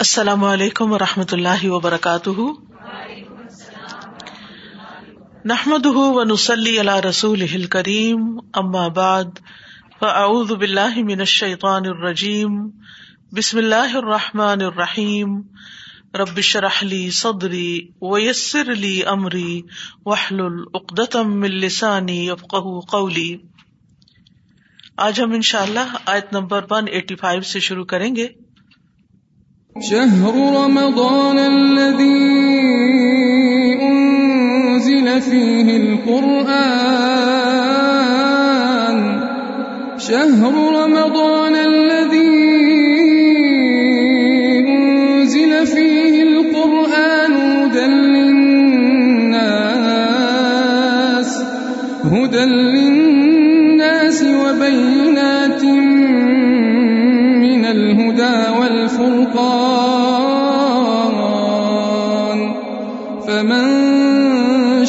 السلام علیکم و رحمۃ اللہ وبرکاتہ۔ نحمد و نسلی اللہ رسول کریم اما بعد، فاعوذ باللہ من الشیطان الرجیم، بسم اللہ الرحمٰن الرحیم۔ ربش رحلی صدری ویسر علی عمری وحل العقدم السانی افقہ قولی۔ آج ہم ان اللہ آیت نمبر ون ایٹی فائیو سے شروع کریں گے۔ شهر رمضان الذي أنزل فيه القرآن. شهر رمضان الذي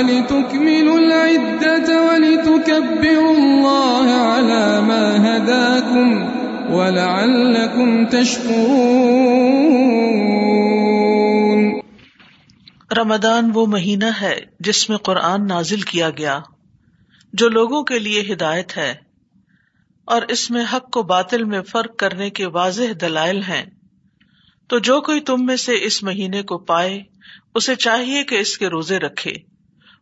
ولتكملوا العدة ولتكبروا الله على ما هداكم ولعلكم تشكرون. رمضان وہ مہینہ ہے جس میں قرآن نازل کیا گیا، جو لوگوں کے لیے ہدایت ہے، اور اس میں حق کو باطل میں فرق کرنے کے واضح دلائل ہیں۔ تو جو کوئی تم میں سے اس مہینے کو پائے، اسے چاہیے کہ اس کے روزے رکھے۔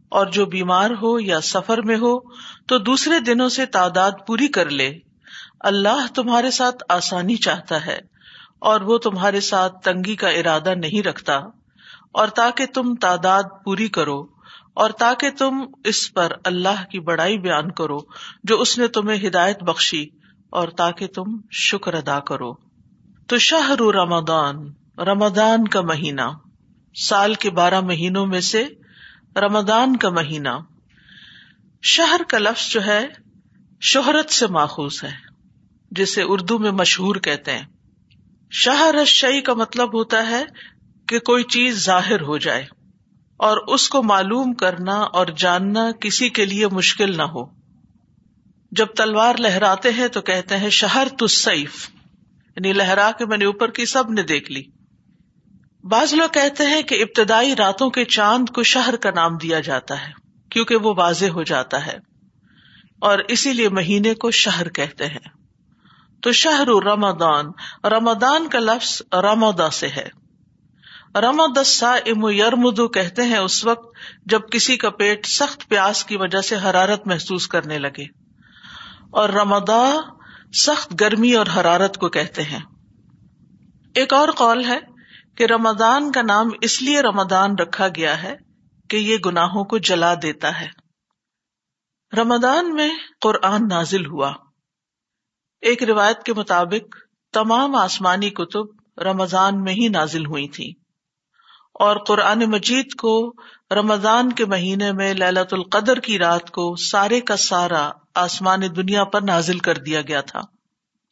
اور جو بیمار ہو یا سفر میں ہو تو دوسرے دنوں سے تعداد پوری کر لے۔ اللہ تمہارے ساتھ آسانی چاہتا ہے اور وہ تمہارے ساتھ تنگی کا ارادہ نہیں رکھتا۔ اور تاکہ تم تعداد پوری کرو اور تاکہ تم اس پر اللہ کی بڑائی بیان کرو جو اس نے تمہیں ہدایت بخشی اور تاکہ تم شکر ادا کرو۔ تو شاہ رمضان رمضان کا مہینہ۔ سال کے بارہ مہینوں میں سے رمضان کا مہینہ۔ شہر کا لفظ جو ہے، شہرت سے ماخوذ ہے، جسے اردو میں مشہور کہتے ہیں۔ شہر شعی کا مطلب ہوتا ہے کہ کوئی چیز ظاہر ہو جائے اور اس کو معلوم کرنا اور جاننا کسی کے لیے مشکل نہ ہو۔ جب تلوار لہراتے ہیں تو کہتے ہیں شہر تو سیف یعنی لہرا کے میں نے اوپر کی سب نے دیکھ لی۔ بعض لوگ کہتے ہیں کہ ابتدائی راتوں کے چاند کو شہر کا نام دیا جاتا ہے، کیونکہ وہ واضح ہو جاتا ہے۔ اور اسی لیے مہینے کو شہر کہتے ہیں۔ تو شہر رمضان رمضان کا لفظ رمودا سے ہے۔ رمد ام یرمدو کہتے ہیں اس وقت جب کسی کا پیٹ سخت پیاس کی وجہ سے حرارت محسوس کرنے لگے۔ اور رمدا سخت گرمی اور حرارت کو کہتے ہیں۔ ایک اور قول ہے کہ رمضان کا نام اس لیے رمضان رکھا گیا ہے کہ یہ گناہوں کو جلا دیتا ہے۔ رمضان میں قرآن نازل ہوا۔ ایک روایت کے مطابق تمام آسمانی کتب رمضان میں ہی نازل ہوئی تھی اور قرآن مجید کو رمضان کے مہینے میں للت القدر کی رات کو سارے کا سارا آسمان دنیا پر نازل کر دیا گیا تھا۔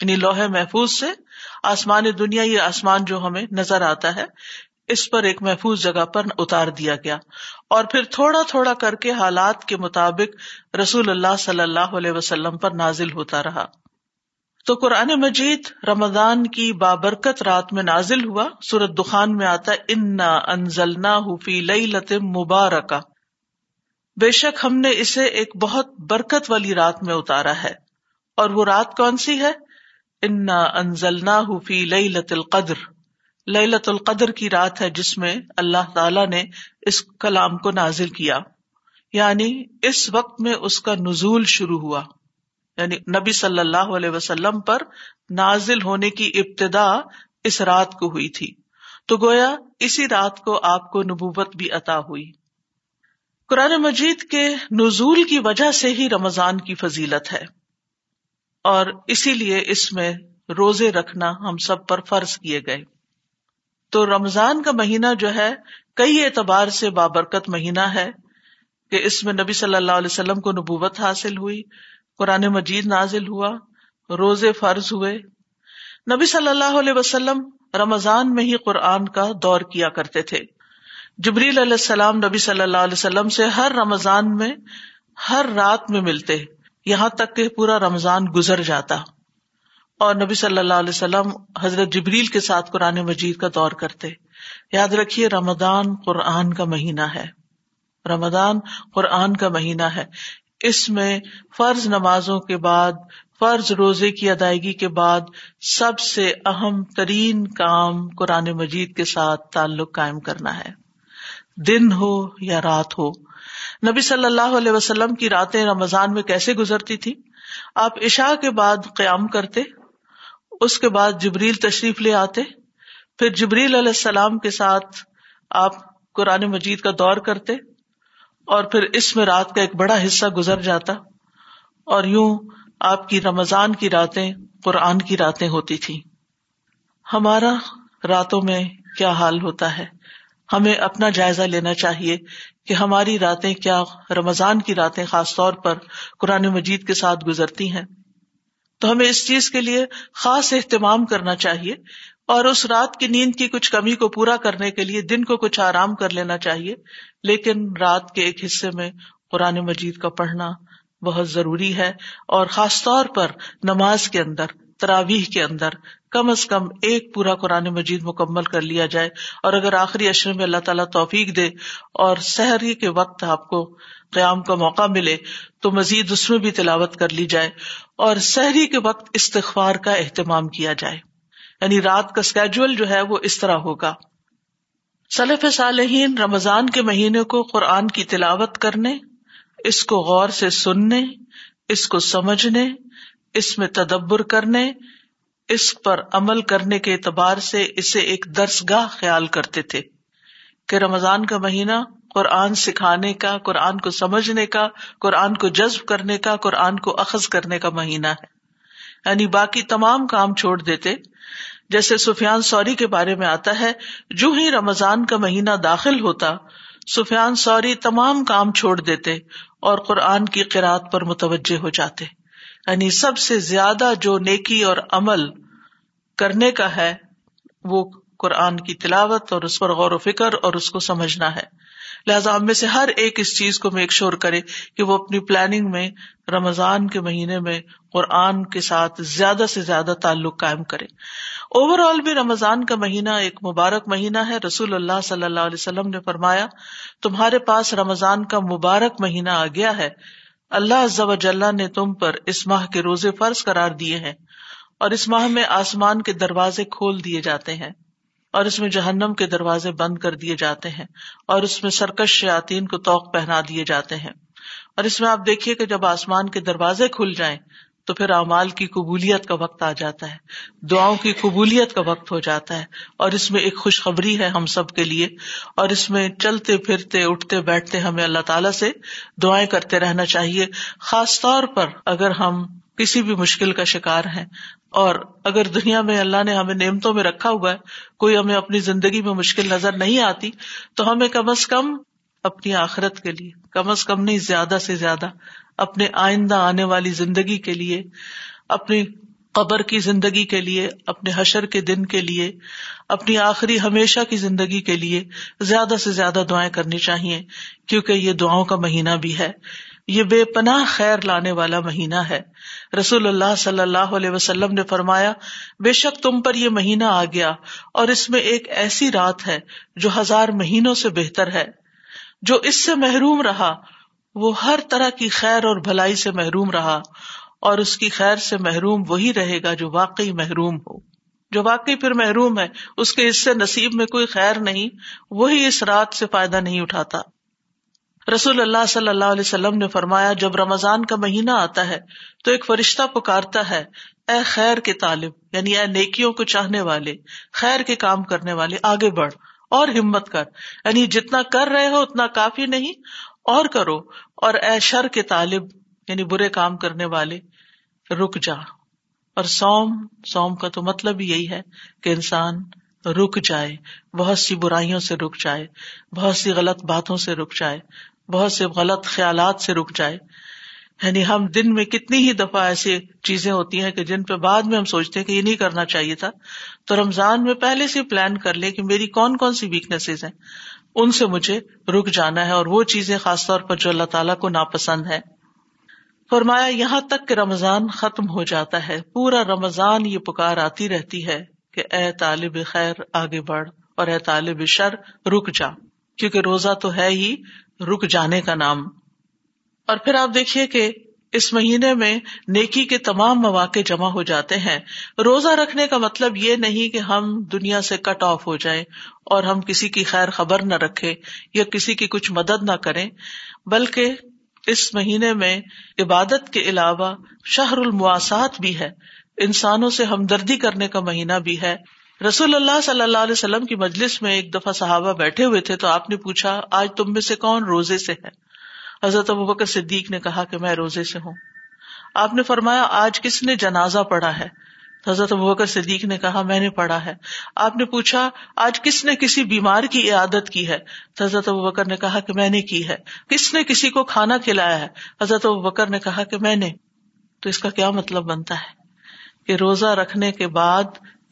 یعنی لوہے محفوظ سے آسمان دنیا یہ آسمان جو ہمیں نظر آتا ہے، اس پر ایک محفوظ جگہ پر اتار دیا گیا۔ اور پھر تھوڑا تھوڑا کر کے حالات کے مطابق رسول اللہ صلی اللہ علیہ وسلم پر نازل ہوتا رہا۔ تو قرآن مجید رمضان کی بابرکت رات میں نازل ہوا۔ سورت دخان میں آتا انا انزلنا حفی لئی لطم مبارکا بے شک ہم نے اسے ایک بہت برکت والی رات میں اتارا ہے۔ اور وہ رات کون سی ہے؟ انا انزلنا حفی لئی لت القدر۔ لئی القدر کی رات ہے جس میں اللہ تعالی نے اس کلام کو نازل کیا۔ یعنی اس وقت میں اس کا نزول شروع ہوا۔ یعنی نبی صلی اللہ علیہ وسلم پر نازل ہونے کی ابتدا اس رات کو ہوئی تھی۔ تو گویا اسی رات کو آپ کو نبوت بھی عطا ہوئی۔ قرآن مجید کے نزول کی وجہ سے ہی رمضان کی فضیلت ہے۔ اور اسی لیے اس میں روزے رکھنا ہم سب پر فرض کیے گئے۔ تو رمضان کا مہینہ جو ہے، کئی اعتبار سے بابرکت مہینہ ہے کہ اس میں نبی صلی اللہ علیہ وسلم کو نبوت حاصل ہوئی، قرآن مجید نازل ہوا، روزے فرض ہوئے۔ نبی صلی اللہ علیہ وسلم رمضان میں ہی قرآن کا دور کیا کرتے تھے۔ جبریل علیہ السلام نبی صلی اللہ علیہ وسلم سے ہر رمضان میں، ہر رات میں ملتے۔ یہاں تک کہ پورا رمضان گزر جاتا اور نبی صلی اللہ علیہ وسلم حضرت جبریل کے ساتھ قرآن مجید کا دور کرتے۔ یاد رکھیے رمضان قرآن کا مہینہ ہے۔ رمضان قرآن کا مہینہ ہے۔ اس میں فرض نمازوں کے بعد، فرض روزے کی ادائیگی کے بعد سب سے اہم ترین کام قرآن مجید کے ساتھ تعلق قائم کرنا ہے۔ دن ہو یا رات ہو نبی صلی اللہ علیہ وسلم کی راتیں رمضان میں کیسے گزرتی تھی؟ آپ عشاء کے بعد قیام کرتے، اس کے بعد جبریل تشریف لے آتے، پھر جبریل علیہ السلام کے ساتھ آپ قرآن مجید کا دور کرتے، اور پھر اس میں رات کا ایک بڑا حصہ گزر جاتا، اور یوں آپ کی رمضان کی راتیں قرآن کی راتیں ہوتی تھی ہمارا راتوں میں کیا حال ہوتا ہے؟ ہمیں اپنا جائزہ لینا چاہیے کہ ہماری راتیں کیا رمضان کی راتیں خاص طور پر قرآن مجید کے ساتھ گزرتی ہیں۔ تو ہمیں اس چیز کے لیے خاص اہتمام کرنا چاہیے اور اس رات کی نیند کی کچھ کمی کو پورا کرنے کے لیے دن کو کچھ آرام کر لینا چاہیے۔ لیکن رات کے ایک حصے میں قرآن مجید کا پڑھنا بہت ضروری ہے اور خاص طور پر نماز کے اندر۔ تراویح کے اندر کم از کم ایک پورا قرآن مجید مکمل کر لیا جائے اور اگر آخری اشرے میں اللہ تعالیٰ توفیق دے اور سحری کے وقت آپ کو قیام کا موقع ملے تو مزید اس میں بھی تلاوت کر لی جائے اور سحری کے وقت استغفار کا اہتمام کیا جائے یعنی رات کا اسکیجل جو ہے وہ اس طرح ہوگا۔ سلف صالحین رمضان کے مہینے کو قرآن کی تلاوت کرنے، اس کو غور سے سننے، اس کو سمجھنے اس میں تدبر کرنے، اس پر عمل کرنے کے اعتبار سے اسے ایک درس گاہ خیال کرتے تھے کہ رمضان کا مہینہ قرآن سکھانے کا، قرآن کو سمجھنے کا، قرآن کو جذب کرنے کا، قرآن کو اخذ کرنے کا مہینہ ہے۔ یعنی باقی تمام کام چھوڑ دیتے۔ جیسے سفیان سوری کے بارے میں آتا ہے، جو ہی رمضان کا مہینہ داخل ہوتا، سفیان سوری تمام کام چھوڑ دیتے اور قرآن کی قرآد پر متوجہ ہو جاتے۔ یعنی سب سے زیادہ جو نیکی اور عمل کرنے کا ہے، وہ قرآن کی تلاوت اور اس پر غور و فکر اور اس کو سمجھنا ہے۔ لہٰذا ہم میں سے ہر ایک اس چیز کو میک شور کرے کہ وہ اپنی پلاننگ میں، رمضان کے مہینے میں قرآن کے ساتھ زیادہ سے زیادہ تعلق قائم کرے۔ اوور آل بھی رمضان کا مہینہ ایک مبارک مہینہ ہے۔ رسول اللہ صلی اللہ علیہ وسلم نے فرمایا، تمہارے پاس رمضان کا مبارک مہینہ آ گیا ہے۔ اللہ نے تم پر اس ماہ کے روزے فرض قرار دیے ہیں اور اس ماہ میں آسمان کے دروازے کھول دیے جاتے ہیں اور اس میں جہنم کے دروازے بند کر دیے جاتے ہیں اور اس میں سرکش شیاتین کو توق پہنا دیے جاتے ہیں اور اس میں آپ دیکھیے کہ جب آسمان کے دروازے کھل جائیں تو پھر اعمال کی قبولیت کا وقت آ جاتا ہے، دعاؤں کی قبولیت کا وقت ہو جاتا ہے اور اس میں ایک خوشخبری ہے ہم سب کے لیے اور اس میں چلتے پھرتے، اٹھتے بیٹھتے ہمیں اللہ تعالیٰ سے دعائیں کرتے رہنا چاہیے۔ خاص طور پر اگر ہم کسی بھی مشکل کا شکار ہیں اور اگر دنیا میں اللہ نے ہمیں نعمتوں میں رکھا ہوا ہے، کوئی ہمیں اپنی زندگی میں مشکل نظر نہیں آتی، تو ہمیں کم از کم اپنی آخرت کے لیے، کم از کم نہیں، زیادہ سے زیادہ اپنے آئندہ آنے والی زندگی کے لیے، اپنی قبر کی زندگی کے لیے، اپنے حشر کے دن کے لیے، اپنی آخری ہمیشہ کی زندگی کے لیے زیادہ سے زیادہ دعائیں کرنی چاہیے، کیونکہ یہ دعاؤں کا مہینہ بھی ہے۔ یہ بے پناہ خیر لانے والا مہینہ ہے۔ رسول اللہ صلی اللہ علیہ وسلم نے فرمایا، بے شک تم پر یہ مہینہ آ گیا اور اس میں ایک ایسی رات ہے جو ہزار مہینوں سے بہتر ہے، جو اس سے محروم رہا وہ ہر طرح کی خیر اور بھلائی سے محروم رہا اور اس کی خیر سے محروم وہی رہے گا جو واقعی محروم ہو۔ جو واقعی پھر محروم ہے، اس کے اس سے نصیب میں کوئی خیر نہیں، وہی اس رات سے فائدہ نہیں اٹھاتا۔ رسول اللہ صلی اللہ علیہ وسلم نے فرمایا، جب رمضان کا مہینہ آتا ہے تو ایک فرشتہ پکارتا ہے، اے خیر کے طالب یعنی اے نیکیوں کو چاہنے والے، خیر کے کام کرنے والے، آگے بڑھ اور ہمت کر۔ یعنی جتنا کر رہے ہو، اتنا کافی نہیں اور کرو اور اے شر کے طالب یعنی برے کام کرنے والے، رک جا۔ اور سوم سوم کا تو مطلب یہی ہے کہ انسان رک جائے، بہت سی برائیوں سے رک جائے، بہت سی غلط باتوں سے رک جائے، بہت سے غلط خیالات سے رک جائے۔ یعنی ہم دن میں کتنی ہی دفعہ ایسی چیزیں ہوتی ہیں کہ جن پہ بعد میں ہم سوچتے ہیں کہ یہ نہیں کرنا چاہیے تھا۔ تو رمضان میں پہلے سے پلان کر لے کہ میری کون کون سی ویکنیسز ہیں۔ ان سے مجھے رک جانا ہے اور وہ چیزیں خاص طور پر جو اللہ تعالیٰ کو ناپسند ہے فرمایا، یہاں تک کہ رمضان ختم ہو جاتا ہے۔ پورا رمضان یہ پکار آتی رہتی ہے کہ اے طالب خیر، آگے بڑھ اور اے طالب شر، رک جا۔ کیونکہ روزہ تو ہے ہی رک جانے کا نام۔ اور پھر آپ دیکھیے کہ اس مہینے میں نیکی کے تمام مواقع جمع ہو جاتے ہیں۔ روزہ رکھنے کا مطلب یہ نہیں کہ ہم دنیا سے کٹ آف ہو جائیں اور ہم کسی کی خیر خبر نہ رکھے یا کسی کی کچھ مدد نہ کریں، بلکہ اس مہینے میں عبادت کے علاوہ شہر المواسات بھی ہے۔ انسانوں سے ہمدردی کرنے کا مہینہ بھی ہے۔ رسول اللہ صلی اللہ علیہ وسلم کی مجلس میں ایک دفعہ صحابہ بیٹھے ہوئے تھے تو آپ نے پوچھا، آج تم میں سے کون روزے سے ہے؟ حضرت ابوبکر صدیق نے کہا کہ میں روزے سے ہوں۔ آپ نے فرمایا، آج کس نے جنازہ پڑھا ہے؟ حضرت ابوبکر صدیق نے کہا، میں نے پڑھا ہے۔ آپ نے پوچھا، آج کس نے کسی بیمار کی عادت کی ہے؟ حضرت ابوبکر نے کہا کہ میں نے کی ہے۔ کس نے کسی کو کھانا کھلایا ہے؟ حضرت ابوبکر نے کہا کہ میں نے۔ تو اس کا کیا مطلب بنتا ہے؟ کہ روزہ رکھنے کے بعد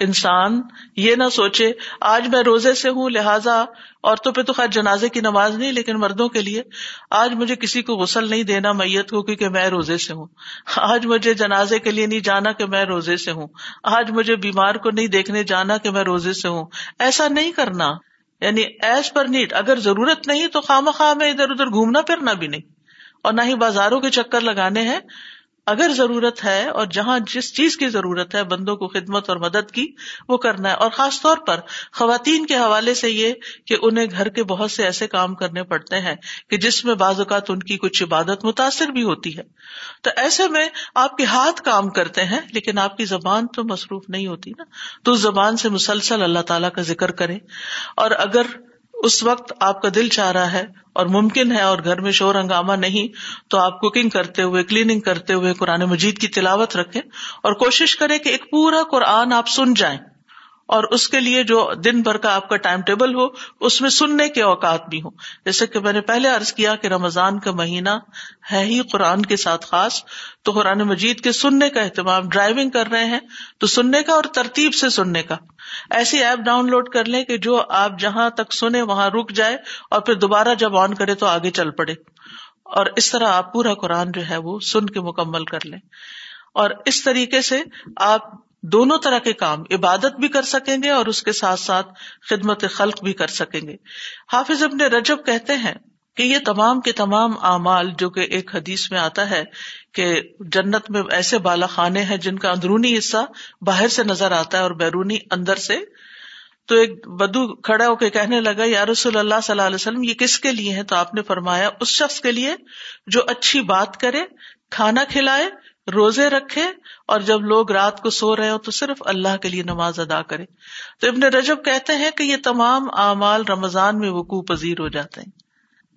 انسان یہ نہ سوچے، آج میں روزے سے ہوں، لہٰذا عورتوں پہ تو خیر جنازے کی نماز نہیں، لیکن مردوں کے لیے آج مجھے کسی کو غسل نہیں دینا، میت کو کیونکہ میں روزے سے ہوں۔ آج مجھے جنازے کے لیے نہیں جانا کہ میں روزے سے ہوں۔ آج مجھے بیمار کو نہیں دیکھنے جانا کہ میں روزے سے ہوں۔ ایسا نہیں کرنا۔ یعنی ایز پر نیٹ، اگر ضرورت نہیں تو خام خواہ میں ادھر ادھر گھومنا پھرنا بھی نہیں۔ اور نہ ہی بازاروں کے چکر لگانے ہیں۔ اگر ضرورت ہے اور جہاں جس چیز کی ضرورت ہے بندوں کو خدمت اور مدد کی، وہ کرنا ہے۔ اور خاص طور پر خواتین کے حوالے سے یہ کہ انہیں گھر کے بہت سے ایسے کام کرنے پڑتے ہیں کہ جس میں بعض اوقات ان کی کچھ عبادت متاثر بھی ہوتی ہے۔ تو ایسے میں آپ کے ہاتھ کام کرتے ہیں، لیکن آپ کی زبان تو مصروف نہیں ہوتی نا۔ تو اس زبان سے مسلسل اللہ تعالیٰ کا ذکر کرے اور اگر اس وقت آپ کا دل چاہ رہا ہے اور ممکن ہے اور گھر میں شور ہنگامہ نہیں، تو آپ کوکنگ کرتے ہوئے کلیننگ کرتے ہوئے قرآن مجید کی تلاوت رکھے اور کوشش کرے کہ ایک پورا قرآن آپ سن جائیں۔ اور اس کے لیے جو دن بھر کا آپ کا ٹائم ٹیبل ہو، اس میں سننے کے اوقات بھی ہوں۔ جیسے کہ میں نے پہلے عرض کیا کہ رمضان کا مہینہ ہے ہی قرآن کے ساتھ خاص۔ تو قرآن مجید کے سننے کا اہتمام ڈرائیونگ کر رہے ہیں تو سننے کا اور ترتیب سے سننے کا۔ ایسی ایپ ڈاؤن لوڈ کر لیں کہ جو آپ جہاں تک سنے وہاں رک جائے اور پھر دوبارہ جب آن کرے تو آگے چل پڑے۔ اور اس طرح آپ پورا قرآن جو ہے وہ سن کے مکمل کر لیں۔ اور اس طریقے سے آپ دونوں طرح کے کام عبادت بھی کر سکیں گے اور اس کے ساتھ ساتھ خدمت خلق بھی کر سکیں گے۔ حافظ ابن رجب کہتے ہیں کہ یہ تمام کے تمام اعمال جو کہ ایک حدیث میں آتا ہے کہ جنت میں ایسے بالا خانے ہیں جن کا اندرونی حصہ باہر سے نظر آتا ہے اور بیرونی اندر سے۔ تو ایک بدو کھڑا ہو کے کہنے لگا، یا رسول اللہ صلی اللہ علیہ وسلم، یہ کس کے لیے ہے تو آپ نے فرمایا، اس شخص کے لیے جو اچھی بات کرے، کھانا کھلائے روزے رکھے اور جب لوگ رات کو سو رہے ہو تو صرف اللہ کے لیے نماز ادا کرے۔ تو ابن رجب کہتے ہیں کہ یہ تمام اعمال رمضان میں وقوع پذیر ہو جاتے ہیں۔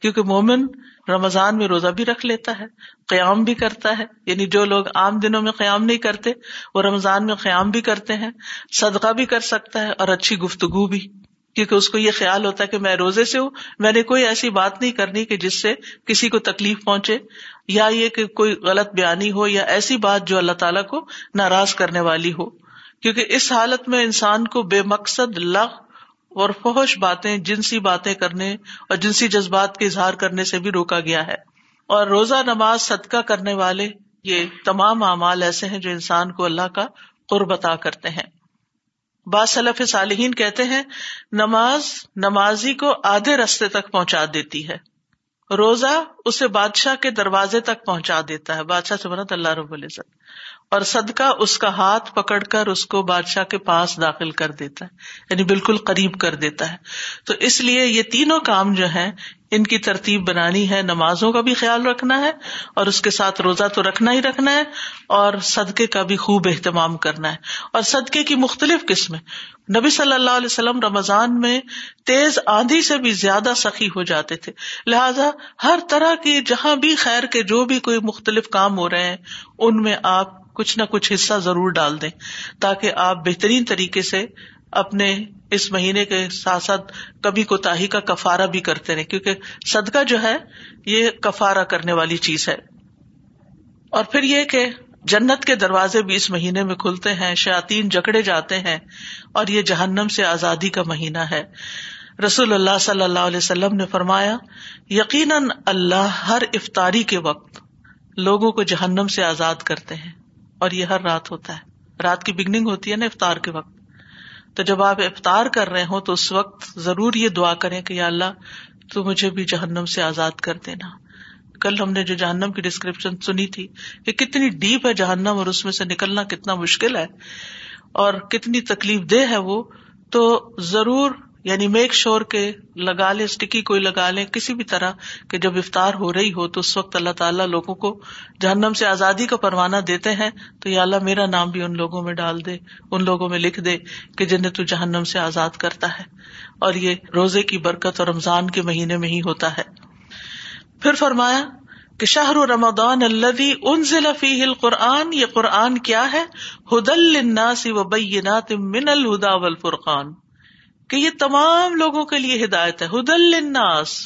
کیونکہ مومن رمضان میں روزہ بھی رکھ لیتا ہے، قیام بھی کرتا ہے۔ یعنی جو لوگ عام دنوں میں قیام نہیں کرتے، وہ رمضان میں قیام بھی کرتے ہیں، صدقہ بھی کر سکتا ہے اور اچھی گفتگو بھی۔ کیونکہ اس کو یہ خیال ہوتا ہے کہ میں روزے سے ہوں، میں نے کوئی ایسی بات نہیں کرنی کہ جس سے کسی کو تکلیف پہنچے، یا یہ کہ کوئی غلط بیانی ہو، یا ایسی بات جو اللہ تعالیٰ کو ناراض کرنے والی ہو۔ کیونکہ اس حالت میں انسان کو بے مقصد لغ اور فوش باتیں، جنسی باتیں کرنے اور جنسی جذبات کے اظہار کرنے سے بھی روکا گیا ہے۔ اور روزہ، نماز، صدقہ کرنے والے یہ تمام اعمال ایسے ہیں جو انسان کو اللہ کا قربتا کرتے ہیں۔ بعض صالحین کہتے ہیں، نماز نمازی کو آدھے رستے تک پہنچا دیتی ہے۔ روزہ اسے بادشاہ کے دروازے تک پہنچا دیتا ہے۔ بادشاہ سے بنت اللہ رب العزت۔ اور صدقہ اس کا ہاتھ پکڑ کر اس کو بادشاہ کے پاس داخل کر دیتا ہے یعنی بالکل قریب کر دیتا ہے۔ تو اس لیے یہ تینوں کام جو ہیں، ان کی ترتیب بنانی ہے، نمازوں کا بھی خیال رکھنا ہے اور اس کے ساتھ روزہ تو رکھنا ہی رکھنا ہے اور صدقے کا بھی خوب اہتمام کرنا ہے۔ اور صدقے کی مختلف قسمیں۔ نبی صلی اللہ علیہ وسلم رمضان میں تیز آندھی سے بھی زیادہ سخی ہو جاتے تھے۔ لہذا ہر طرح کی جہاں بھی خیر کے جو بھی کوئی مختلف کام ہو رہے ہیں، ان میں آپ کچھ نہ کچھ حصہ ضرور ڈال دیں تاکہ آپ بہترین طریقے سے اپنے اس مہینے کے ساتھ ساتھ کبھی کوتا کا کفارہ بھی کرتے رہے کیونکہ صدقہ جو ہے یہ کفارہ کرنے والی چیز ہے۔ اور پھر یہ کہ جنت کے دروازے بھی اس مہینے میں کھلتے ہیں شاطین جکڑے جاتے ہیں اور یہ جہنم سے آزادی کا مہینہ ہے۔ رسول اللہ صلی اللہ علیہ وسلم نے فرمایا، یقیناً اللہ ہر افطاری کے وقت لوگوں کو جہنم سے آزاد کرتے ہیں۔ اور یہ ہر رات ہوتا ہے۔ رات کی بگننگ ہوتی ہے نا افطار کے وقت۔ تو جب آپ افطار کر رہے ہوں تو اس وقت ضرور یہ دعا کریں کہ یا اللہ، تو مجھے بھی جہنم سے آزاد کر دینا۔ کل ہم نے جو جہنم کی ڈسکرپشن سنی تھی کہ کتنی ڈیپ ہے جہنم اور اس میں سے نکلنا کتنا مشکل ہے اور کتنی تکلیف دہ ہے وہ، تو ضرور یعنی میک شور کے لگا لے اسٹکی کوئی لگا لے کسی بھی طرح کہ جب افطار ہو رہی ہو تو اس وقت اللہ تعالیٰ لوگوں کو جہنم سے آزادی کا پروانہ دیتے ہیں۔ تو یا اللہ میرا نام بھی ان لوگوں میں ڈال دے، ان لوگوں میں لکھ دے کہ جنہیں تو جہنم سے آزاد کرتا ہے۔ اور یہ روزے کی برکت اور رمضان کے مہینے میں ہی ہوتا ہے۔ پھر فرمایا کہ شاہ رمضان الدی ان ضلع فی قرآن یہ قرآن کیا ہے؟ ہدل الناس و بینات من الہدا والفرقان۔ کہ یہ تمام لوگوں کے لیے ہدایت ہے ہدل الناس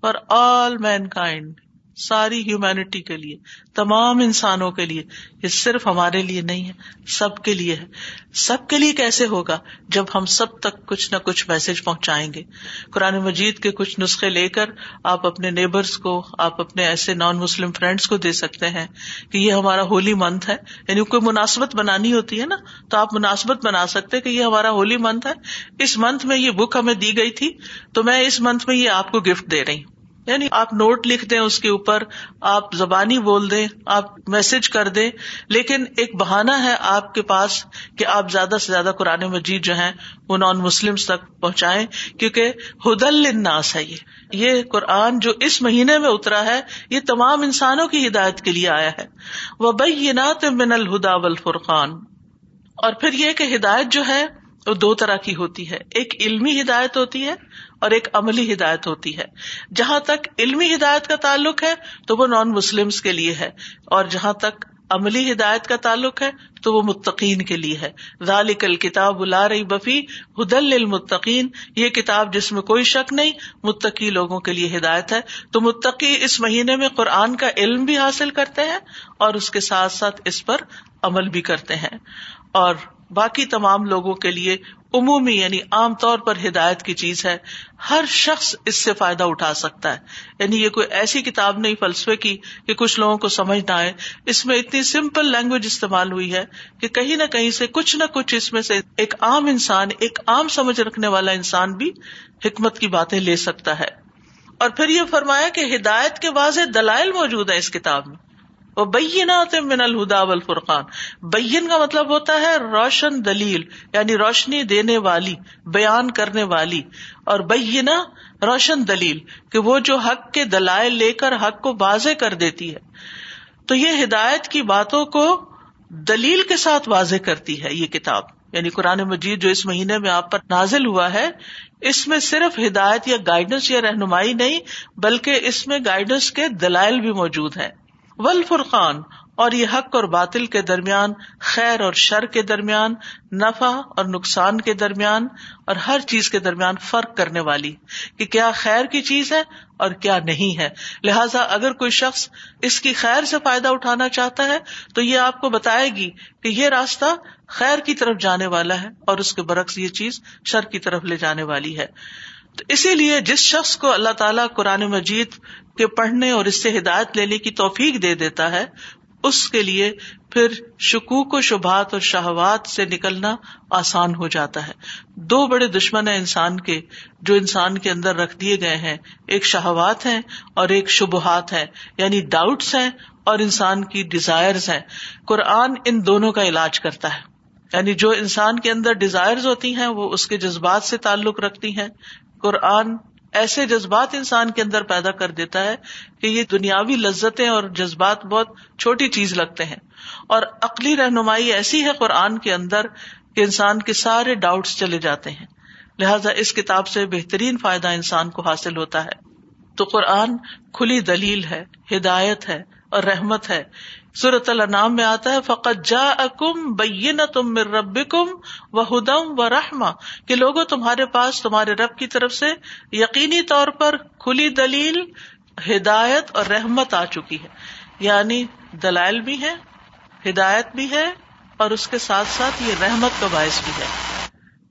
فار آل مین کائنڈ ساری ہیومینٹی کے لیے، تمام انسانوں کے لیے، یہ صرف ہمارے لیے نہیں ہے، سب کے لیے ہے۔ سب کے لیے کیسے ہوگا جب ہم سب تک کچھ نہ کچھ میسج پہنچائیں گے؟ قرآن مجید کے کچھ نسخے لے کر آپ اپنے نیبرس کو، آپ اپنے ایسے نان مسلم فرینڈس کو دے سکتے ہیں کہ یہ ہمارا ہولی منتھ ہے۔ یعنی کوئی مناسبت بنانی ہوتی ہے نا، تو آپ مناسبت بنا سکتے کہ یہ ہمارا ہولی منتھ ہے۔ اس منتھ میں یہ بک ہمیں دی گئی تھی، تو میں اس منتھ میں یہ آپ کو گفٹ دے رہی ہوں۔ یعنی آپ نوٹ لکھ دیں اس کے اوپر، آپ زبانی بول دیں، آپ میسج کر دیں۔ لیکن ایک بہانا ہے آپ کے پاس کہ آپ زیادہ سے زیادہ قرآن مجید جو ہے وہ نان مسلم تک پہنچائے کیونکہ ہدل الناس ہے یہ۔ یہ قرآن جو اس مہینے میں اترا ہے، یہ تمام انسانوں کی ہدایت کے لیے آیا ہے۔ وہ بینات من الہدا والفرقان۔ اور پھر یہ کہ ہدایت جو ہے، وہ دو طرح کی ہوتی ہے۔ ایک علمی ہدایت ہوتی ہے اور ایک عملی ہدایت ہوتی ہے۔ جہاں تک علمی ہدایت کا تعلق ہے، تو وہ نان مسلم کے لیے ہے۔ اور جہاں تک عملی ہدایت کا تعلق ہے، تو وہ متقین کے لیے ہے۔ ذالک الکتاب لا رہی بفی ہدل المتقین یہ کتاب جس میں کوئی شک نہیں، متقی لوگوں کے لیے ہدایت ہے۔ تو متقی اس مہینے میں قرآن کا علم بھی حاصل کرتے ہیں اور اس کے ساتھ ساتھ اس پر عمل بھی کرتے ہیں۔ اور باقی تمام لوگوں کے لیے عمومی یعنی عام طور پر ہدایت کی چیز ہے، ہر شخص اس سے فائدہ اٹھا سکتا ہے۔ یعنی یہ کوئی ایسی کتاب نہیں، فلسفے کی کہ کچھ لوگوں کو سمجھ نہ آئے۔ اس میں اتنی سمپل لینگویج استعمال ہوئی ہے کہ کہیں نہ کہیں سے کچھ نہ کچھ اس میں سے ایک عام انسان، ایک عام سمجھ رکھنے والا انسان بھی حکمت کی باتیں لے سکتا ہے۔ اور پھر یہ فرمایا کہ ہدایت کے واضح دلائل موجود ہے اس کتاب میں۔ وہ بینات من الہدا والفرقان۔ بین کا مطلب ہوتا ہے روشن دلیل یعنی روشنی دینے والی، بیان کرنے والی۔ اور بینا روشن دلیل، کہ وہ جو حق کے دلائل لے کر حق کو واضح کر دیتی ہے۔ تو یہ ہدایت کی باتوں کو دلیل کے ساتھ واضح کرتی ہے یہ کتاب۔ یعنی قرآن مجید جو اس مہینے میں آپ پر نازل ہوا ہے، اس میں صرف ہدایت یا گائیڈنس یا رہنمائی نہیں، بلکہ اس میں گائیڈنس کے دلائل بھی موجود ہیں۔ ول فرقان اور یہ حق اور باطل کے درمیان، خیر اور شر کے درمیان، نفع اور نقصان کے درمیان، اور ہر چیز کے درمیان فرق کرنے والی، کہ کیا خیر کی چیز ہے اور کیا نہیں ہے۔ لہذا اگر کوئی شخص اس کی خیر سے فائدہ اٹھانا چاہتا ہے، تو یہ آپ کو بتائے گی کہ یہ راستہ خیر کی طرف جانے والا ہے، اور اس کے برعکس یہ چیز شر کی طرف لے جانے والی ہے۔ تو اسی لیے جس شخص کو اللہ تعالیٰ قرآن مجید کے پڑھنے اور اس سے ہدایت لینے کی توفیق دے دیتا ہے، اس کے لیے پھر شکوک و شبہات اور شہوات سے نکلنا آسان ہو جاتا ہے۔ دو بڑے دشمن ہیں انسان کے، جو انسان کے اندر رکھ دیے گئے ہیں۔ ایک شہوات ہیں اور ایک شبہات ہیں یعنی ڈاؤٹس ہیں اور انسان کی ڈیزائر ہیں۔ قرآن ان دونوں کا علاج کرتا ہے۔ یعنی جو انسان کے اندر ڈیزائر ہوتی ہیں، وہ اس کے جذبات سے تعلق رکھتی ہیں۔ قرآن ایسے جذبات انسان کے اندر پیدا کر دیتا ہے کہ یہ دنیاوی لذتیں اور جذبات بہت چھوٹی چیز لگتے ہیں۔ اور عقلی رہنمائی ایسی ہے قرآن کے اندر کہ انسان کے سارے ڈاؤٹس چلے جاتے ہیں۔ لہٰذا اس کتاب سے بہترین فائدہ انسان کو حاصل ہوتا ہے۔ تو قرآن کھلی دلیل ہے، ہدایت ہے۔ اور رحمت ہے۔ صورت النام میں آتا ہے فقط جا اکم بین تم رب کم و ہدم و رحما کہ لوگوں تمہارے پاس، تمہارے رب کی طرف سے یقینی طور پر کھلی دلیل، ہدایت اور رحمت آ چکی ہے۔ یعنی دلائل بھی ہے ہدایت بھی ہے اور اس کے ساتھ ساتھ یہ رحمت کا باعث بھی ہے۔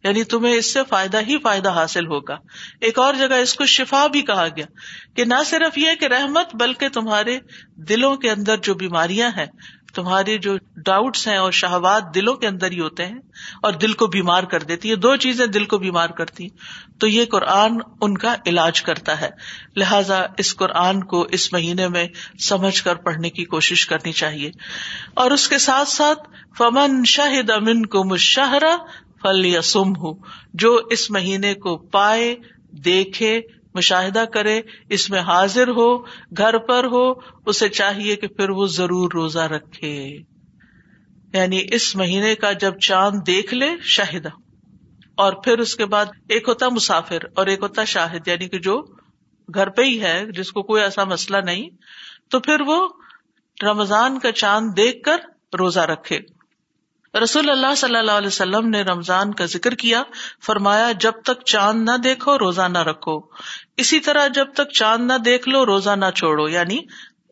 یعنی تمہیں اس سے فائدہ ہی فائدہ حاصل ہوگا۔ ایک اور جگہ اس کو شفا بھی کہا گیا کہ نہ صرف یہ کہ رحمت، بلکہ تمہارے دلوں کے اندر جو بیماریاں ہیں تمہاری جو ڈاؤٹس ہیں اور شہوات دلوں کے اندر ہی ہوتے ہیں اور دل کو بیمار کر دیتی ہے دو چیزیں دل کو بیمار کرتی تو یہ قرآن ان کا علاج کرتا ہے۔ لہذا اس قرآن کو اس مہینے میں سمجھ کر پڑھنے کی کوشش کرنی چاہیے۔ اور اس کے ساتھ ساتھ فمن شاہد امن کو مشاہرہ فل یا سم ہو جو اس مہینے کو پائے، دیکھے، مشاہدہ کرے، اس میں حاضر ہو، گھر پر ہو، اسے چاہیے کہ پھر وہ ضرور روزہ رکھے۔ یعنی اس مہینے کا جب چاند دیکھ لے، شاہدہ۔ اور پھر اس کے بعد ایک ہوتا مسافر اور ایک ہوتا شاہد یعنی کہ جو گھر پہ ہی ہے، جس کو کوئی ایسا مسئلہ نہیں، تو پھر وہ رمضان کا چاند دیکھ کر روزہ رکھے۔ رسول اللہ صلی اللہ علیہ وسلم نے رمضان کا ذکر کیا، فرمایا، جب تک چاند نہ دیکھو، روزہ نہ رکھو۔ اسی طرح جب تک چاند نہ دیکھ لو، روزہ نہ چھوڑو یعنی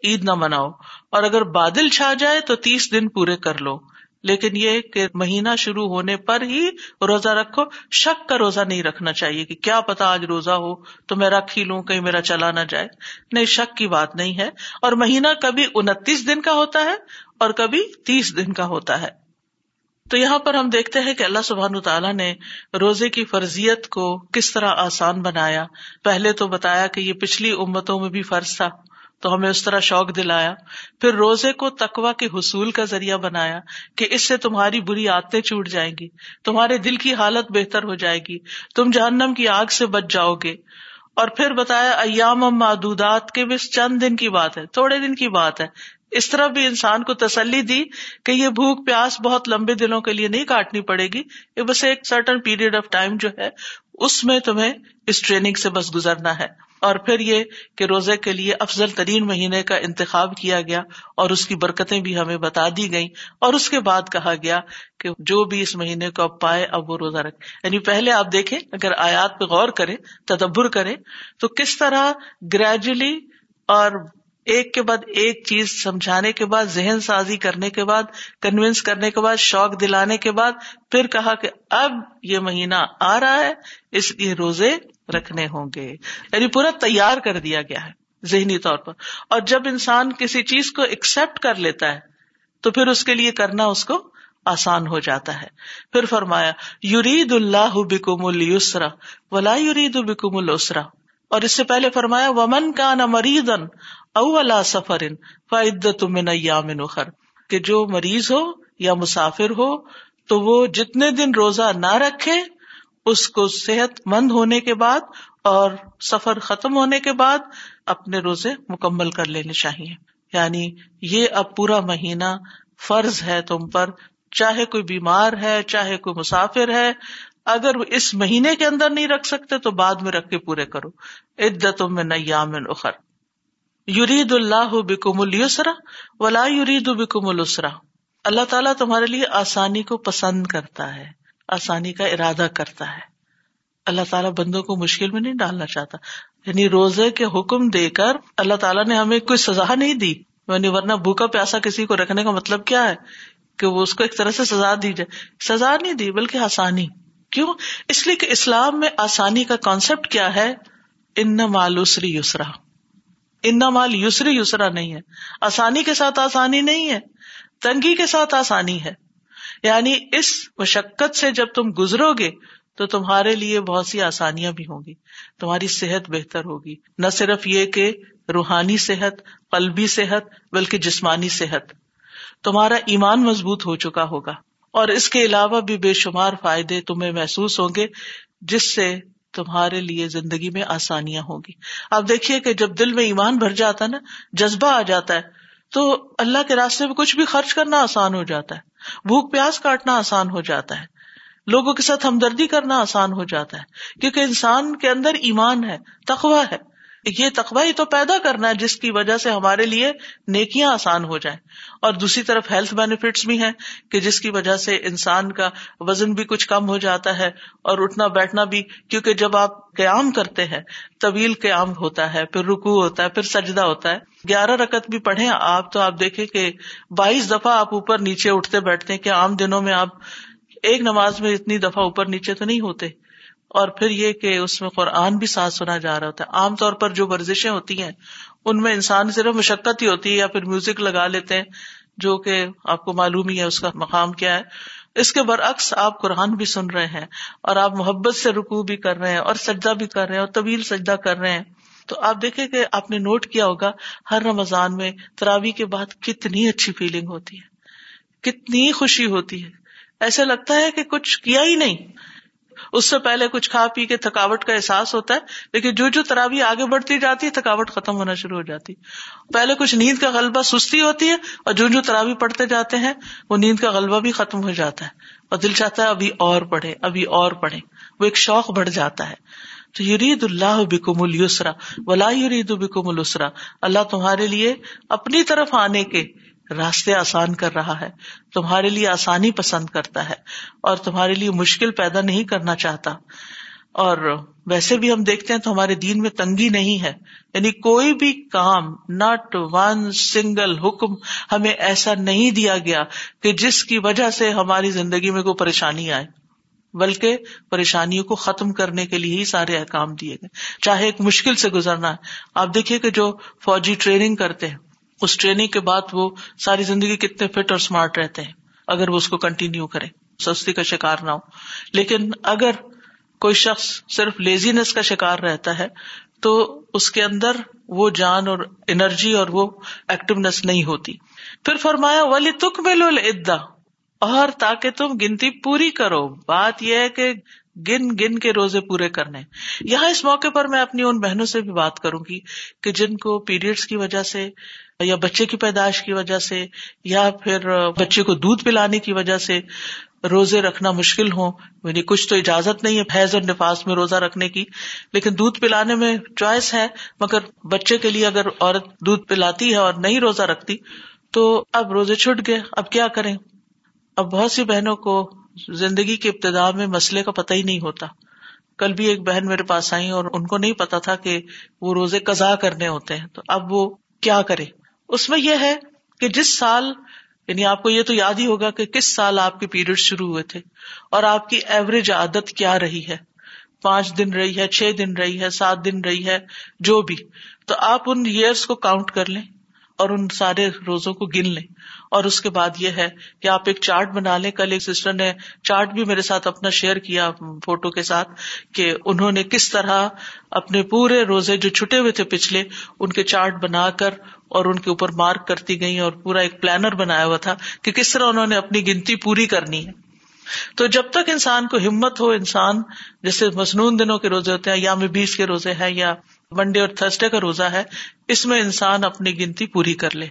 عید نہ مناؤ۔ اور اگر بادل چھا جائے تو تیس دن پورے کر لو۔ لیکن یہ کہ مہینہ شروع ہونے پر ہی روزہ رکھو۔ شک کا روزہ نہیں رکھنا چاہیے کہ کیا پتا آج روزہ ہو تو میں رکھ ہی لوں، کہیں میرا چلا نہ جائے۔ نہیں، شک کی بات نہیں ہے۔ اور مہینہ کبھی انتیس دن کا ہوتا ہے اور کبھی تیس دن کا ہوتا ہے۔ تو یہاں پر ہم دیکھتے ہیں کہ اللہ سبحان تعالیٰ نے روزے کی فرضیت کو کس طرح آسان بنایا۔ پہلے تو بتایا کہ یہ پچھلی امتوں میں بھی فرض تھا، تو ہمیں اس طرح شوق دلایا۔ پھر روزے کو تقوا کے حصول کا ذریعہ بنایا کہ اس سے تمہاری بری عادتیں چھوٹ جائیں گی، تمہارے دل کی حالت بہتر ہو جائے گی، تم جہنم کی آگ سے بچ جاؤ گے۔ اور پھر بتایا، ایام معدودات کے بس چند دن کی بات ہے، تھوڑے دن کی بات ہے۔ اس طرح بھی انسان کو تسلی دی کہ یہ بھوک پیاس بہت لمبے دنوں کے لیے نہیں کاٹنی پڑے گی، یہ بس ایک سرٹن پیریڈ آف ٹائم جو ہے، اس میں تمہیں اس ٹریننگ سے بس گزرنا ہے۔ اور پھر یہ کہ روزے کے لیے افضل ترین مہینے کا انتخاب کیا گیا اور اس کی برکتیں بھی ہمیں بتا دی گئی اور اس کے بعد کہا گیا کہ جو بھی اس مہینے کو اب پائے اب وہ روزہ رکھے یعنی پہلے آپ دیکھیں، اگر آیات پہ غور کرے تدبر کرے تو کس طرح گریجولی اور ایک کے بعد ایک چیز سمجھانے کے بعد، ذہن سازی کرنے کے بعد کنوینس کرنے کے بعد، شوق دلانے کے بعد، پھر کہا کہ اب یہ مہینہ آ رہا ہے، اس لیے روزے رکھنے ہوں گے۔ یعنی پورا تیار کر دیا گیا ہے ذہنی طور پر۔ اور جب انسان کسی چیز کو ایکسپٹ کر لیتا ہے، تو پھر اس کے لیے کرنا اس کو آسان ہو جاتا ہے۔ پھر فرمایا یورید اللہ بکم السرا ولا یورید بکم السرا اور اس سے پہلے فرمایا، ومن کا نہ مریدن او سفر فعدت من ایام اخر، کہ جو مریض ہو یا مسافر ہو، تو وہ جتنے دن روزہ نہ رکھے، اس کو صحت مند ہونے کے بعد اور سفر ختم ہونے کے بعد اپنے روزے مکمل کر لینے چاہیے۔ یعنی یہ اب پورا مہینہ فرض ہے تم پر، چاہے کوئی بیمار ہے، چاہے کوئی مسافر ہے، اگر اس مہینے کے اندر نہیں رکھ سکتے تو بعد میں رکھ کے پورے کرو۔ عدت میں نیام اخر۔ یورید اللہ بکم السرا ولا یورید بکم السرا اللہ تعالیٰ تمہارے لیے آسانی کو پسند کرتا ہے، آسانی کا ارادہ کرتا ہے۔ اللہ تعالیٰ بندوں کو مشکل میں نہیں ڈالنا چاہتا۔ یعنی روزے کے حکم دے کر اللہ تعالیٰ نے ہمیں کوئی سزا نہیں دی۔ یعنی ورنہ بھوکا پیاسا کسی کو رکھنے کا مطلب کیا ہے؟ کہ وہ اس کو ایک طرح سے سزا دی جائے۔ سزا نہیں دی، بلکہ آسانی۔ کیوں؟ اس لیے کہ اسلام میں آسانی کا کانسیپٹ کیا ہے؟ ان مالوسری یسرا۔ ان مال یسری یسرا نہیں ہے۔ آسانی کے ساتھ آسانی نہیں ہے، تنگی کے ساتھ آسانی ہے۔ یعنی اس مشقت سے جب تم گزرو گے تو تمہارے لیے بہت سی آسانیاں بھی ہوں گی، تمہاری صحت بہتر ہوگی۔ نہ صرف یہ کہ روحانی صحت، قلبی صحت، بلکہ جسمانی صحت۔ تمہارا ایمان مضبوط ہو چکا ہوگا۔ اور اس کے علاوہ بھی بے شمار فائدے تمہیں محسوس ہوں گے، جس سے تمہارے لیے زندگی میں آسانیاں ہوگی آپ دیکھیے کہ جب دل میں ایمان بھر جاتا ہے نا، جذبہ آ جاتا ہے، تو اللہ کے راستے میں کچھ بھی خرچ کرنا آسان ہو جاتا ہے۔ بھوک پیاس کاٹنا آسان ہو جاتا ہے۔ لوگوں کے ساتھ ہمدردی کرنا آسان ہو جاتا ہے۔ کیونکہ انسان کے اندر ایمان ہے تخوا ہے۔ یہ تقوی ہی تو پیدا کرنا ہے جس کی وجہ سے ہمارے لیے نیکیاں آسان ہو جائیں۔ اور دوسری طرف ہیلتھ بینیفٹس بھی ہیں کہ جس کی وجہ سے انسان کا وزن بھی کچھ کم ہو جاتا ہے اور اٹھنا بیٹھنا بھی، کیونکہ جب آپ قیام کرتے ہیں، طویل قیام ہوتا ہے، پھر رکو ہوتا ہے، پھر سجدہ ہوتا ہے۔ گیارہ رکت بھی پڑھے آپ تو آپ دیکھیں کہ بائیس دفعہ آپ اوپر نیچے اٹھتے بیٹھتے ہیں کہ عام دنوں میں آپ ایک نماز میں اتنی دفعہ اوپر نیچے تو نہیں ہوتے۔ اور پھر یہ کہ اس میں قرآن بھی ساتھ سنا جا رہا ہوتا ہے۔ عام طور پر جو ورزشیں ہوتی ہیں، ان میں انسان صرف مشقت ہی ہوتی ہے یا پھر میوزک لگا لیتے ہیں، جو کہ آپ کو معلوم ہی ہے اس کا مقام کیا ہے۔ اس کے برعکس آپ قرآن بھی سن رہے ہیں اور آپ محبت سے رکو بھی کر رہے ہیں اور سجدہ بھی کر رہے ہیں اور طویل سجدہ کر رہے ہیں۔ تو آپ دیکھیں کہ آپ نے نوٹ کیا ہوگا، ہر رمضان میں تراوی کے بعد کتنی اچھی فیلنگ ہوتی ہے، کتنی خوشی ہوتی ہے۔ ایسا لگتا ہے کہ کچھ کیا ہی نہیں۔ اس سے پہلے کچھ کھا پی کے تھکاوٹ کا احساس ہوتا ہے، لیکن جو جو تراوی آگے بڑھتی جاتی ہے تھکاوٹ ختم ہونا شروع ہو جاتی۔ پہلے کچھ نیند کا غلبہ سستی ہوتی ہے اور جو جو تراوی پڑھتے جاتے ہیں، وہ نیند کا غلبہ بھی ختم ہو جاتا ہے۔ اور دل چاہتا ہے ابھی اور پڑھے، ابھی اور پڑھے۔ وہ ایک شوق بڑھ جاتا ہے۔ تو یرید اللہ بکم السرا ولا یرید بکم السرا اللہ تمہارے لیے اپنی طرف آنے کے راستے آسان کر رہا ہے، تمہارے لیے آسانی پسند کرتا ہے اور تمہارے لیے مشکل پیدا نہیں کرنا چاہتا۔ اور ویسے بھی ہم دیکھتے ہیں تو ہمارے دین میں تنگی نہیں ہے۔ یعنی کوئی بھی کام نٹ ون سنگل حکم ہمیں ایسا نہیں دیا گیا کہ جس کی وجہ سے ہماری زندگی میں کوئی پریشانی آئے۔ بلکہ پریشانیوں کو ختم کرنے کے لیے ہی سارے احکام دیے گئے۔ چاہے ایک مشکل سے گزرنا ہے۔ آپ دیکھیے کہ جو فوجی ٹریننگ کرتے ہیں اس ٹریننگ کے بعد وہ ساری زندگی کتنے فٹ اور اسمارٹ رہتے ہیں۔ اگر وہ اس کو کنٹینیو کرے، سستی کا شکار نہ ہو۔ لیکن اگر کوئی شخص صرف لیزینس کا شکار رہتا ہے، تو اس کے اندر وہ جان اور انرجی اور وہ ایکٹیونیس نہیں ہوتی۔ پھر فرمایا ولی تک ملو ادا اور تاکہ تم گنتی پوری کرو۔ بات یہ ہے کہ گن گن کے روزے پورے کرنے۔ یہاں اس موقع پر میں اپنی ان بہنوں سے بھی بات کروں گی کہ جن کو پیریڈس کی وجہ سے یا بچے کی پیدائش کی وجہ سے، یا پھر بچے کو دودھ پلانے کی وجہ سے روزے رکھنا مشکل ہو یعنی کچھ تو اجازت نہیں ہے فیض اور نفاس میں روزہ رکھنے کی، لیکن دودھ پلانے میں چوائس ہے، مگر بچے کے لیے اگر عورت دودھ پلاتی ہے اور نہیں روزہ رکھتی، تو اب روزے چھٹ گئے، اب کیا کریں؟ اب بہت سی بہنوں کو زندگی کے ابتدا میں مسئلے کا پتہ ہی نہیں ہوتا۔ کل بھی ایک بہن میرے پاس آئی اور ان کو نہیں پتا تھا کہ وہ روزے قزا کرنے ہوتے ہیں، تو اب وہ کیا کرے اس میں یہ ہے کہ جس سال یعنی آپ کو یہ تو یاد ہی ہوگا کہ کس سال آپ کے پیریڈ شروع ہوئے تھے اور آپ کی ایوریج عادت کیا رہی ہے؟ پانچ دن رہی ہے، چھ دن رہی ہے، سات دن رہی ہے، جو بھی۔ تو آپ ان ایئرس کو کاؤنٹ کر لیں۔ اور ان سارے روزوں کو گن لیں۔ اور اس کے بعد یہ ہے کہ آپ ایک چارٹ بنا لیں۔ کل ایک سسٹر نے چارٹ بھی میرے ساتھ اپنا شیئر کیا فوٹو کے ساتھ کہ انہوں نے کس طرح اپنے پورے روزے جو چھٹے ہوئے تھے پچھلے، ان کے چارٹ بنا کر اور ان کے اوپر مارک کرتی گئی اور پورا ایک پلانر بنایا ہوا تھا کہ کس طرح انہوں نے اپنی گنتی پوری کرنی ہے۔ تو جب تک انسان کو ہمت ہو، انسان جیسے مصنون دنوں کے روزے ہوتے ہیں یا میں بیس کے روزے ہیں یا منڈے اور تھرسڈے کا روزہ ہے، اس میں انسان اپنی گنتی پوری کر لے۔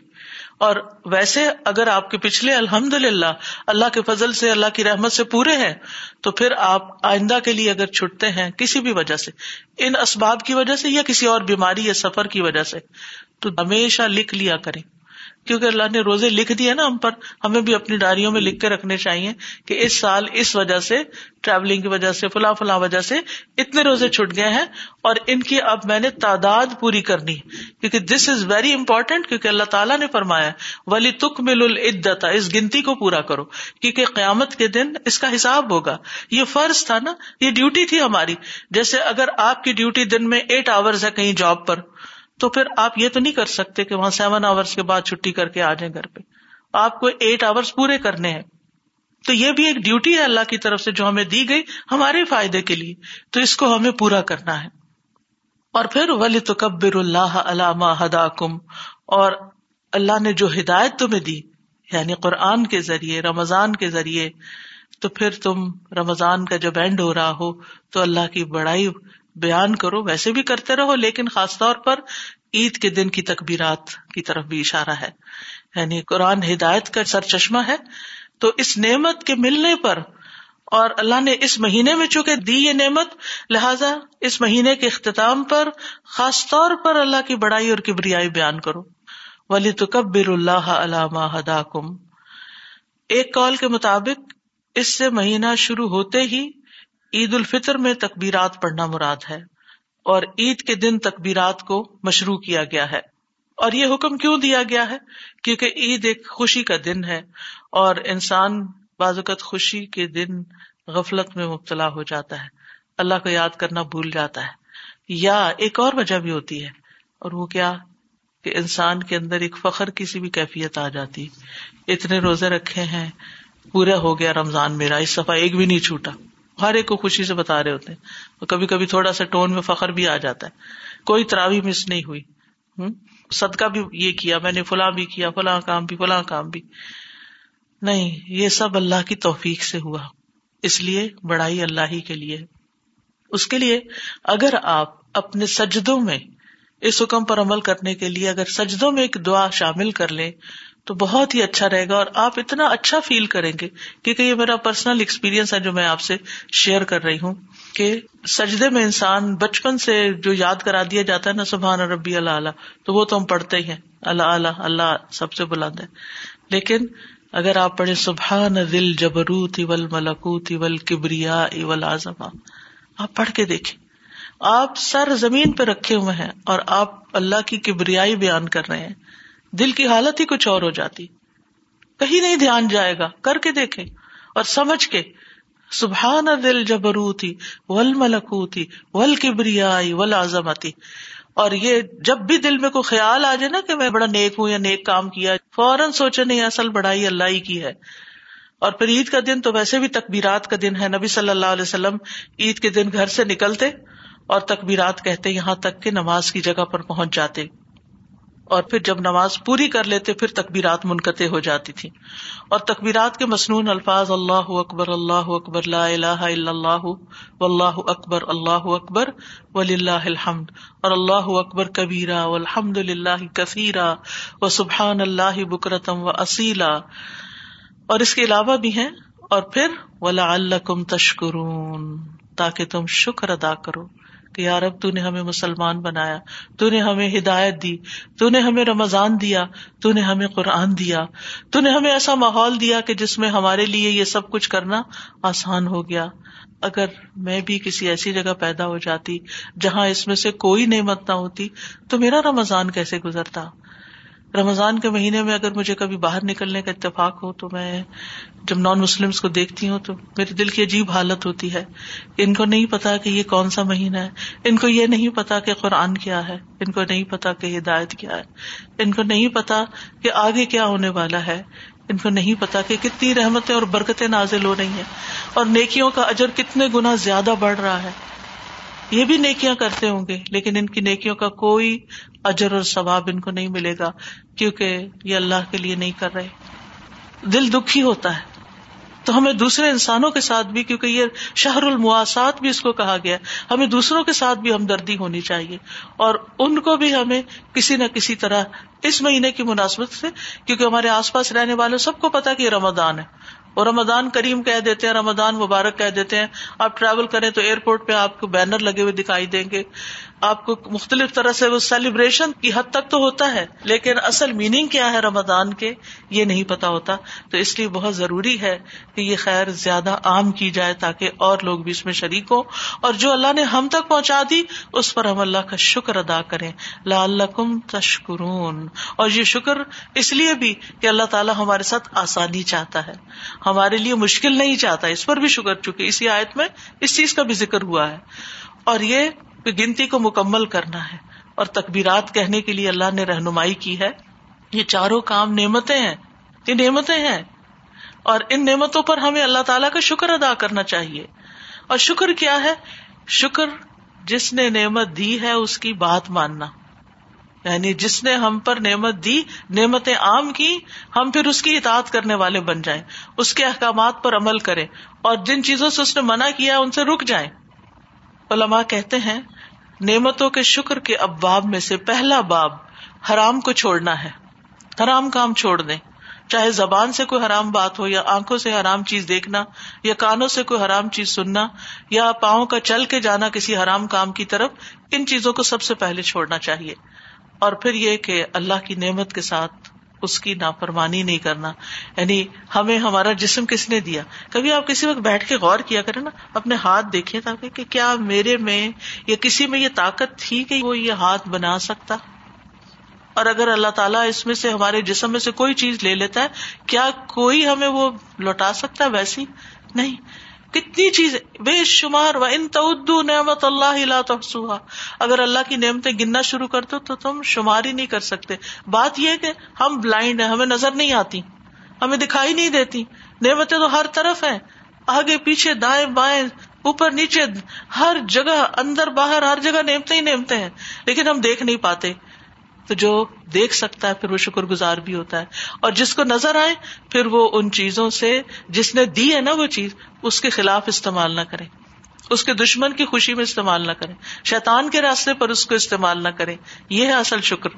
اور ویسے اگر آپ کے پچھلے الحمد للہ اللہ کے فضل سے، اللہ کی رحمت سے پورے ہیں، تو پھر آپ آئندہ کے لیے اگر چھٹتے ہیں کسی بھی وجہ سے، ان اسباب کی وجہ سے یا کسی اور بیماری یا سفر کی وجہ سے، تو ہمیشہ لکھ لیا کریں۔ کیونکہ اللہ نے روزے لکھ دیے نا ہم پر، ہمیں بھی اپنی ڈائریوں میں لکھ کے رکھنے چاہیے کہ اس سال اس وجہ سے ٹریولنگ کی وجہ سے، فلاں فلاں وجہ سے اتنے روزے چھٹ گئے ہیں اور ان کی اب میں نے تعداد پوری کرنی کیونکہ دس از ویری امپورٹینٹ کیونکہ اللہ تعالیٰ نے فرمایا ولی تک مل العدتا اس گنتی کو پورا کرو۔ کیونکہ قیامت کے دن اس کا حساب ہوگا۔ یہ فرض تھا نا، یہ ڈیوٹی تھی ہماری۔ جیسے اگر آپ کی ڈیوٹی دن میں ایٹ آورز ہے کہیں جاب پر تو پھر آپ یہ تو نہیں کر سکتے کہ وہاں سیون آورس کے بعد چھٹی کر کے آ جائیں گھر پہ۔ آپ کو ایٹ آورس پورے کرنے ہیں۔ تو یہ بھی ایک ڈیوٹی ہے اللہ کی طرف سے جو ہمیں دی گئی ہمارے فائدے کے لیے۔ تو اس کو ہمیں پورا کرنا ہے۔ اور پھر ولی تو کبر اللہ علامہ ہدا کم اور اللہ نے جو ہدایت تمہیں دی یعنی قرآن کے ذریعے، رمضان کے ذریعے، تو پھر تم رمضان کا جب اینڈ ہو رہا ہو، تو اللہ کی بڑائی بیان کرو، ویسے بھی کرتے رہو، لیکن خاص طور پر عید کے دن کی تقبیرات کی طرف بھی اشارہ ہے۔ یعنی قرآن ہدایت کا سر چشمہ ہے۔ تو اس نعمت کے ملنے پر، اور اللہ نے اس مہینے میں چونکہ دی یہ نعمت، لہذا اس مہینے کے اختتام پر خاص طور پر اللہ کی بڑائی اور کبریائی بیان کرو۔ ولی تو کبر اللہ علامہ ہدا کم ایک کال کے مطابق اس سے مہینہ شروع ہوتے ہی عید الفطر میں تکبیرات پڑھنا مراد ہے اور عید کے دن تکبیرات کو مشروع کیا گیا ہے۔ اور یہ حکم کیوں دیا گیا ہے؟ کیونکہ عید ایک خوشی کا دن ہے اور انسان بعض اوقات خوشی کے دن غفلت میں مبتلا ہو جاتا ہے۔ اللہ کو یاد کرنا بھول جاتا ہے۔ یا ایک اور وجہ بھی ہوتی ہے اور وہ کیا؟ کہ انسان کے اندر ایک فخر کسی بھی کیفیت آ جاتی۔ اتنے روزے رکھے ہیں، پورا ہو گیا رمضان میرا، اس سفا ایک بھی نہیں چھوٹا۔ ہر ایک کو خوشی سے بتا رہے ہوتے ہیں۔ کبھی کبھی تھوڑا سا ٹون میں فخر بھی آ جاتا ہے۔ کوئی تراوی مس نہیں ہوئی۔ صدقہ بھی یہ کیا، میں نے فلاں بھی کیا، فلاں کام بھی، فلاں کام بھی۔ نہیں، یہ سب اللہ کی توفیق سے ہوا۔ اس لیے بڑائی اللہ ہی کے لیے۔ اس کے لیے اگر آپ اپنے سجدوں میں اس حکم پر عمل کرنے کے لیے اگر سجدوں میں ایک دعا شامل کر لیں تو بہت ہی اچھا رہے گا اور آپ اتنا اچھا فیل کریں گے کیونکہ یہ میرا پرسنل ایکسپیرئنس ہے جو میں آپ سے شیئر کر رہی ہوں کہ سجدے میں انسان بچپن سے جو یاد کرا دیا جاتا ہے نا، سبحان ربی اللہ اللہ تو وہ تو ہم پڑھتے ہی ہیں۔ اللہ اللہ اللہ سب سے بلند ہے۔ لیکن اگر آپ پڑھے سبحان دل جبروت اول ملکوت اول کبریا اول آزما آپ پڑھ کے دیکھیں۔ آپ سر زمین پہ رکھے ہوئے ہیں اور آپ اللہ کی کبریائی بیان کر رہے ہیں۔ دل کی حالت ہی کچھ اور ہو جاتی۔ کہیں نہیں دھیان جائے گا، کر کے دیکھے اور سمجھ کے، سبحان دل جبروتی ول ملکوتی ول کبریائی ول آزمتی اور یہ جب بھی دل میں کوئی خیال آ جائے نا کہ میں بڑا نیک ہوں یا نیک کام کیا، فوراً سوچے نہیں، اصل بڑائی اللہ ہی کی ہے۔ اور پھر عید کا دن تو ویسے بھی تکبیرات کا دن ہے۔ نبی صلی اللہ علیہ وسلم عید کے دن گھر سے نکلتے اور تکبیرات کہتے یہاں تک کہ نماز کی جگہ پر پہنچ جاتے۔ اور پھر جب نماز پوری کر لیتے، پھر تکبیرات منقطع ہو جاتی تھی اور تکبیرات کے مصنون الفاظ، اللہ اکبر اللہ اکبر، لا الہ الا اللہ و اللہ اکبر اللہ اکبر ولی اللہ الحمد، اور اللہ اکبر کبیرا و الحمد للہ کثیرا و سبحان اللہ بکرتم و اصیلا اور اس کے علاوہ بھی ہیں۔ اور پھر ولا اللہ تشکرون، تاکہ تم شکر ادا کرو۔ کہ یار اب تو نے ہمیں مسلمان بنایا، تو نے ہمیں ہدایت دی، تو نے ہمیں رمضان دیا، تو نے ہمیں قرآن دیا، تو نے ہمیں ایسا ماحول دیا کہ جس میں ہمارے لیے یہ سب کچھ کرنا آسان ہو گیا۔ اگر میں بھی کسی ایسی جگہ پیدا ہو جاتی جہاں اس میں سے کوئی نعمت نہ ہوتی، تو میرا رمضان کیسے گزرتا؟ رمضان کے مہینے میں اگر مجھے کبھی باہر نکلنے کا اتفاق ہو تو میں جب نان مسلم کو دیکھتی ہوں تو میرے دل کی عجیب حالت ہوتی ہے۔ ان کو نہیں پتا کہ یہ کون سا مہینہ ہے۔ ان کو یہ نہیں پتا کہ قرآن کیا ہے۔ ان کو نہیں پتا کہ ہدایت کیا ہے۔ ان کو نہیں پتا کہ آگے کیا ہونے والا ہے۔ ان کو نہیں پتا کہ کتنی رحمتیں اور برکتیں نازل ہو رہی ہیں۔ اور نیکیوں کا اجر کتنے گنا زیادہ بڑھ رہا ہے۔ یہ بھی نیکیاں کرتے ہوں گے، لیکن ان کی نیکیوں کا کوئی اجر اور ثواب ان کو نہیں ملے گا، کیونکہ یہ اللہ کے لیے نہیں کر رہے۔ دل دکھی ہوتا ہے۔ تو ہمیں دوسرے انسانوں کے ساتھ بھی، کیونکہ یہ شہر المواسات بھی اس کو کہا گیا ہمیں دوسروں کے ساتھ بھی ہمدردی ہونی چاہیے۔ اور ان کو بھی ہمیں کسی نہ کسی طرح اس مہینے کی مناسبت سے، کیونکہ ہمارے آس پاس رہنے والے سب کو پتا کہ یہ رمضان ہے۔ اور رمضان کریم کہہ دیتے ہیں، رمضان مبارک کہہ دیتے ہیں۔ آپ ٹریول کریں تو ایئرپورٹ پہ آپ کو بینر لگے ہوئے دکھائی دیں گے۔ آپ کو مختلف طرح سے وہ سیلیبریشن کی حد تک تو ہوتا ہے، لیکن اصل میننگ کیا ہے رمضان کے؟ یہ نہیں پتا ہوتا۔ تو اس لیے بہت ضروری ہے کہ یہ خیر زیادہ عام کی جائے تاکہ اور لوگ بھی اس میں شریک ہوں۔ اور جو اللہ نے ہم تک پہنچا دی، اس پر ہم اللہ کا شکر ادا کریں۔ لا اللہ کم تشکرون۔ اور یہ شکر اس لیے بھی کہ اللہ تعالیٰ ہمارے ساتھ آسانی چاہتا ہے۔ ہمارے لیے مشکل نہیں چاہتا، اس پر بھی شکر چکے اسی آیت میں اس چیز کا بھی ذکر ہوا ہے۔ اور یہ گنتی کو مکمل کرنا ہے اور تکبیرات کہنے کے لیے اللہ نے رہنمائی کی ہے۔ یہ چاروں کام نعمتیں ہیں۔ یہ نعمتیں ہیں۔ اور ان نعمتوں پر ہمیں اللہ تعالیٰ کا شکر ادا کرنا چاہیے۔ اور شکر کیا ہے؟ شکر جس نے نعمت دی ہے اس کی بات ماننا۔ یعنی جس نے ہم پر نعمت دی، نعمتیں عام کی، ہم پھر اس کی اطاعت کرنے والے بن جائیں۔ اس کے احکامات پر عمل کریں۔ اور جن چیزوں سے اس نے منع کیا ان سے رک جائیں۔ علماء کہتے ہیں، نعمتوں کے شکر کے ابواب میں سے پہلا باب حرام کو چھوڑنا ہے۔ حرام کام چھوڑ دیں۔ چاہے زبان سے کوئی حرام بات ہو یا آنکھوں سے حرام چیز دیکھنا یا کانوں سے کوئی حرام چیز سننا یا پاؤں کا چل کے جانا کسی حرام کام کی طرف، ان چیزوں کو سب سے پہلے چھوڑنا چاہیے۔ اور پھر یہ کہ اللہ کی نعمت کے ساتھ اس کی نافرمانی نہیں کرنا۔ یعنی ہمیں ہمارا جسم کس نے دیا؟ کبھی آپ کسی وقت بیٹھ کے غور کیا کریں نا، اپنے ہاتھ دیکھیں تاکہ کہ کیا میرے میں یا کسی میں یہ طاقت تھی کہ وہ یہ ہاتھ بنا سکتا۔ اور اگر اللہ تعالیٰ اس میں سے ہمارے جسم میں سے کوئی چیز لے لیتا ہے، کیا کوئی ہمیں وہ لوٹا سکتا ہے ویسی؟ نہیں۔ کتنی چیز بے شمار و ان تدو نعمت اللہ تحسوہا اگر اللہ کی نعمتیں گننا شروع کر دو تو تم شمار ہی نہیں کر سکتے۔ بات یہ کہ ہم بلائنڈ ہیں، ہمیں نظر نہیں آتی، ہمیں دکھائی نہیں دیتی۔ نعمتیں تو ہر طرف ہیں، آگے پیچھے دائیں بائیں، اوپر نیچے، ہر جگہ اندر باہر، ہر جگہ نعمتیں ہی نعمتیں ہیں۔ لیکن ہم دیکھ نہیں پاتے۔ تو جو دیکھ سکتا ہے، پھر وہ شکر گزار بھی ہوتا ہے۔ اور جس کو نظر آئے، پھر وہ ان چیزوں سے، جس نے دی ہے نا وہ چیز، اس کے خلاف استعمال نہ کرے۔ اس کے دشمن کی خوشی میں استعمال نہ کریں شیطان کے راستے پر اس کو استعمال نہ کرے۔ یہ ہے اصل شکر۔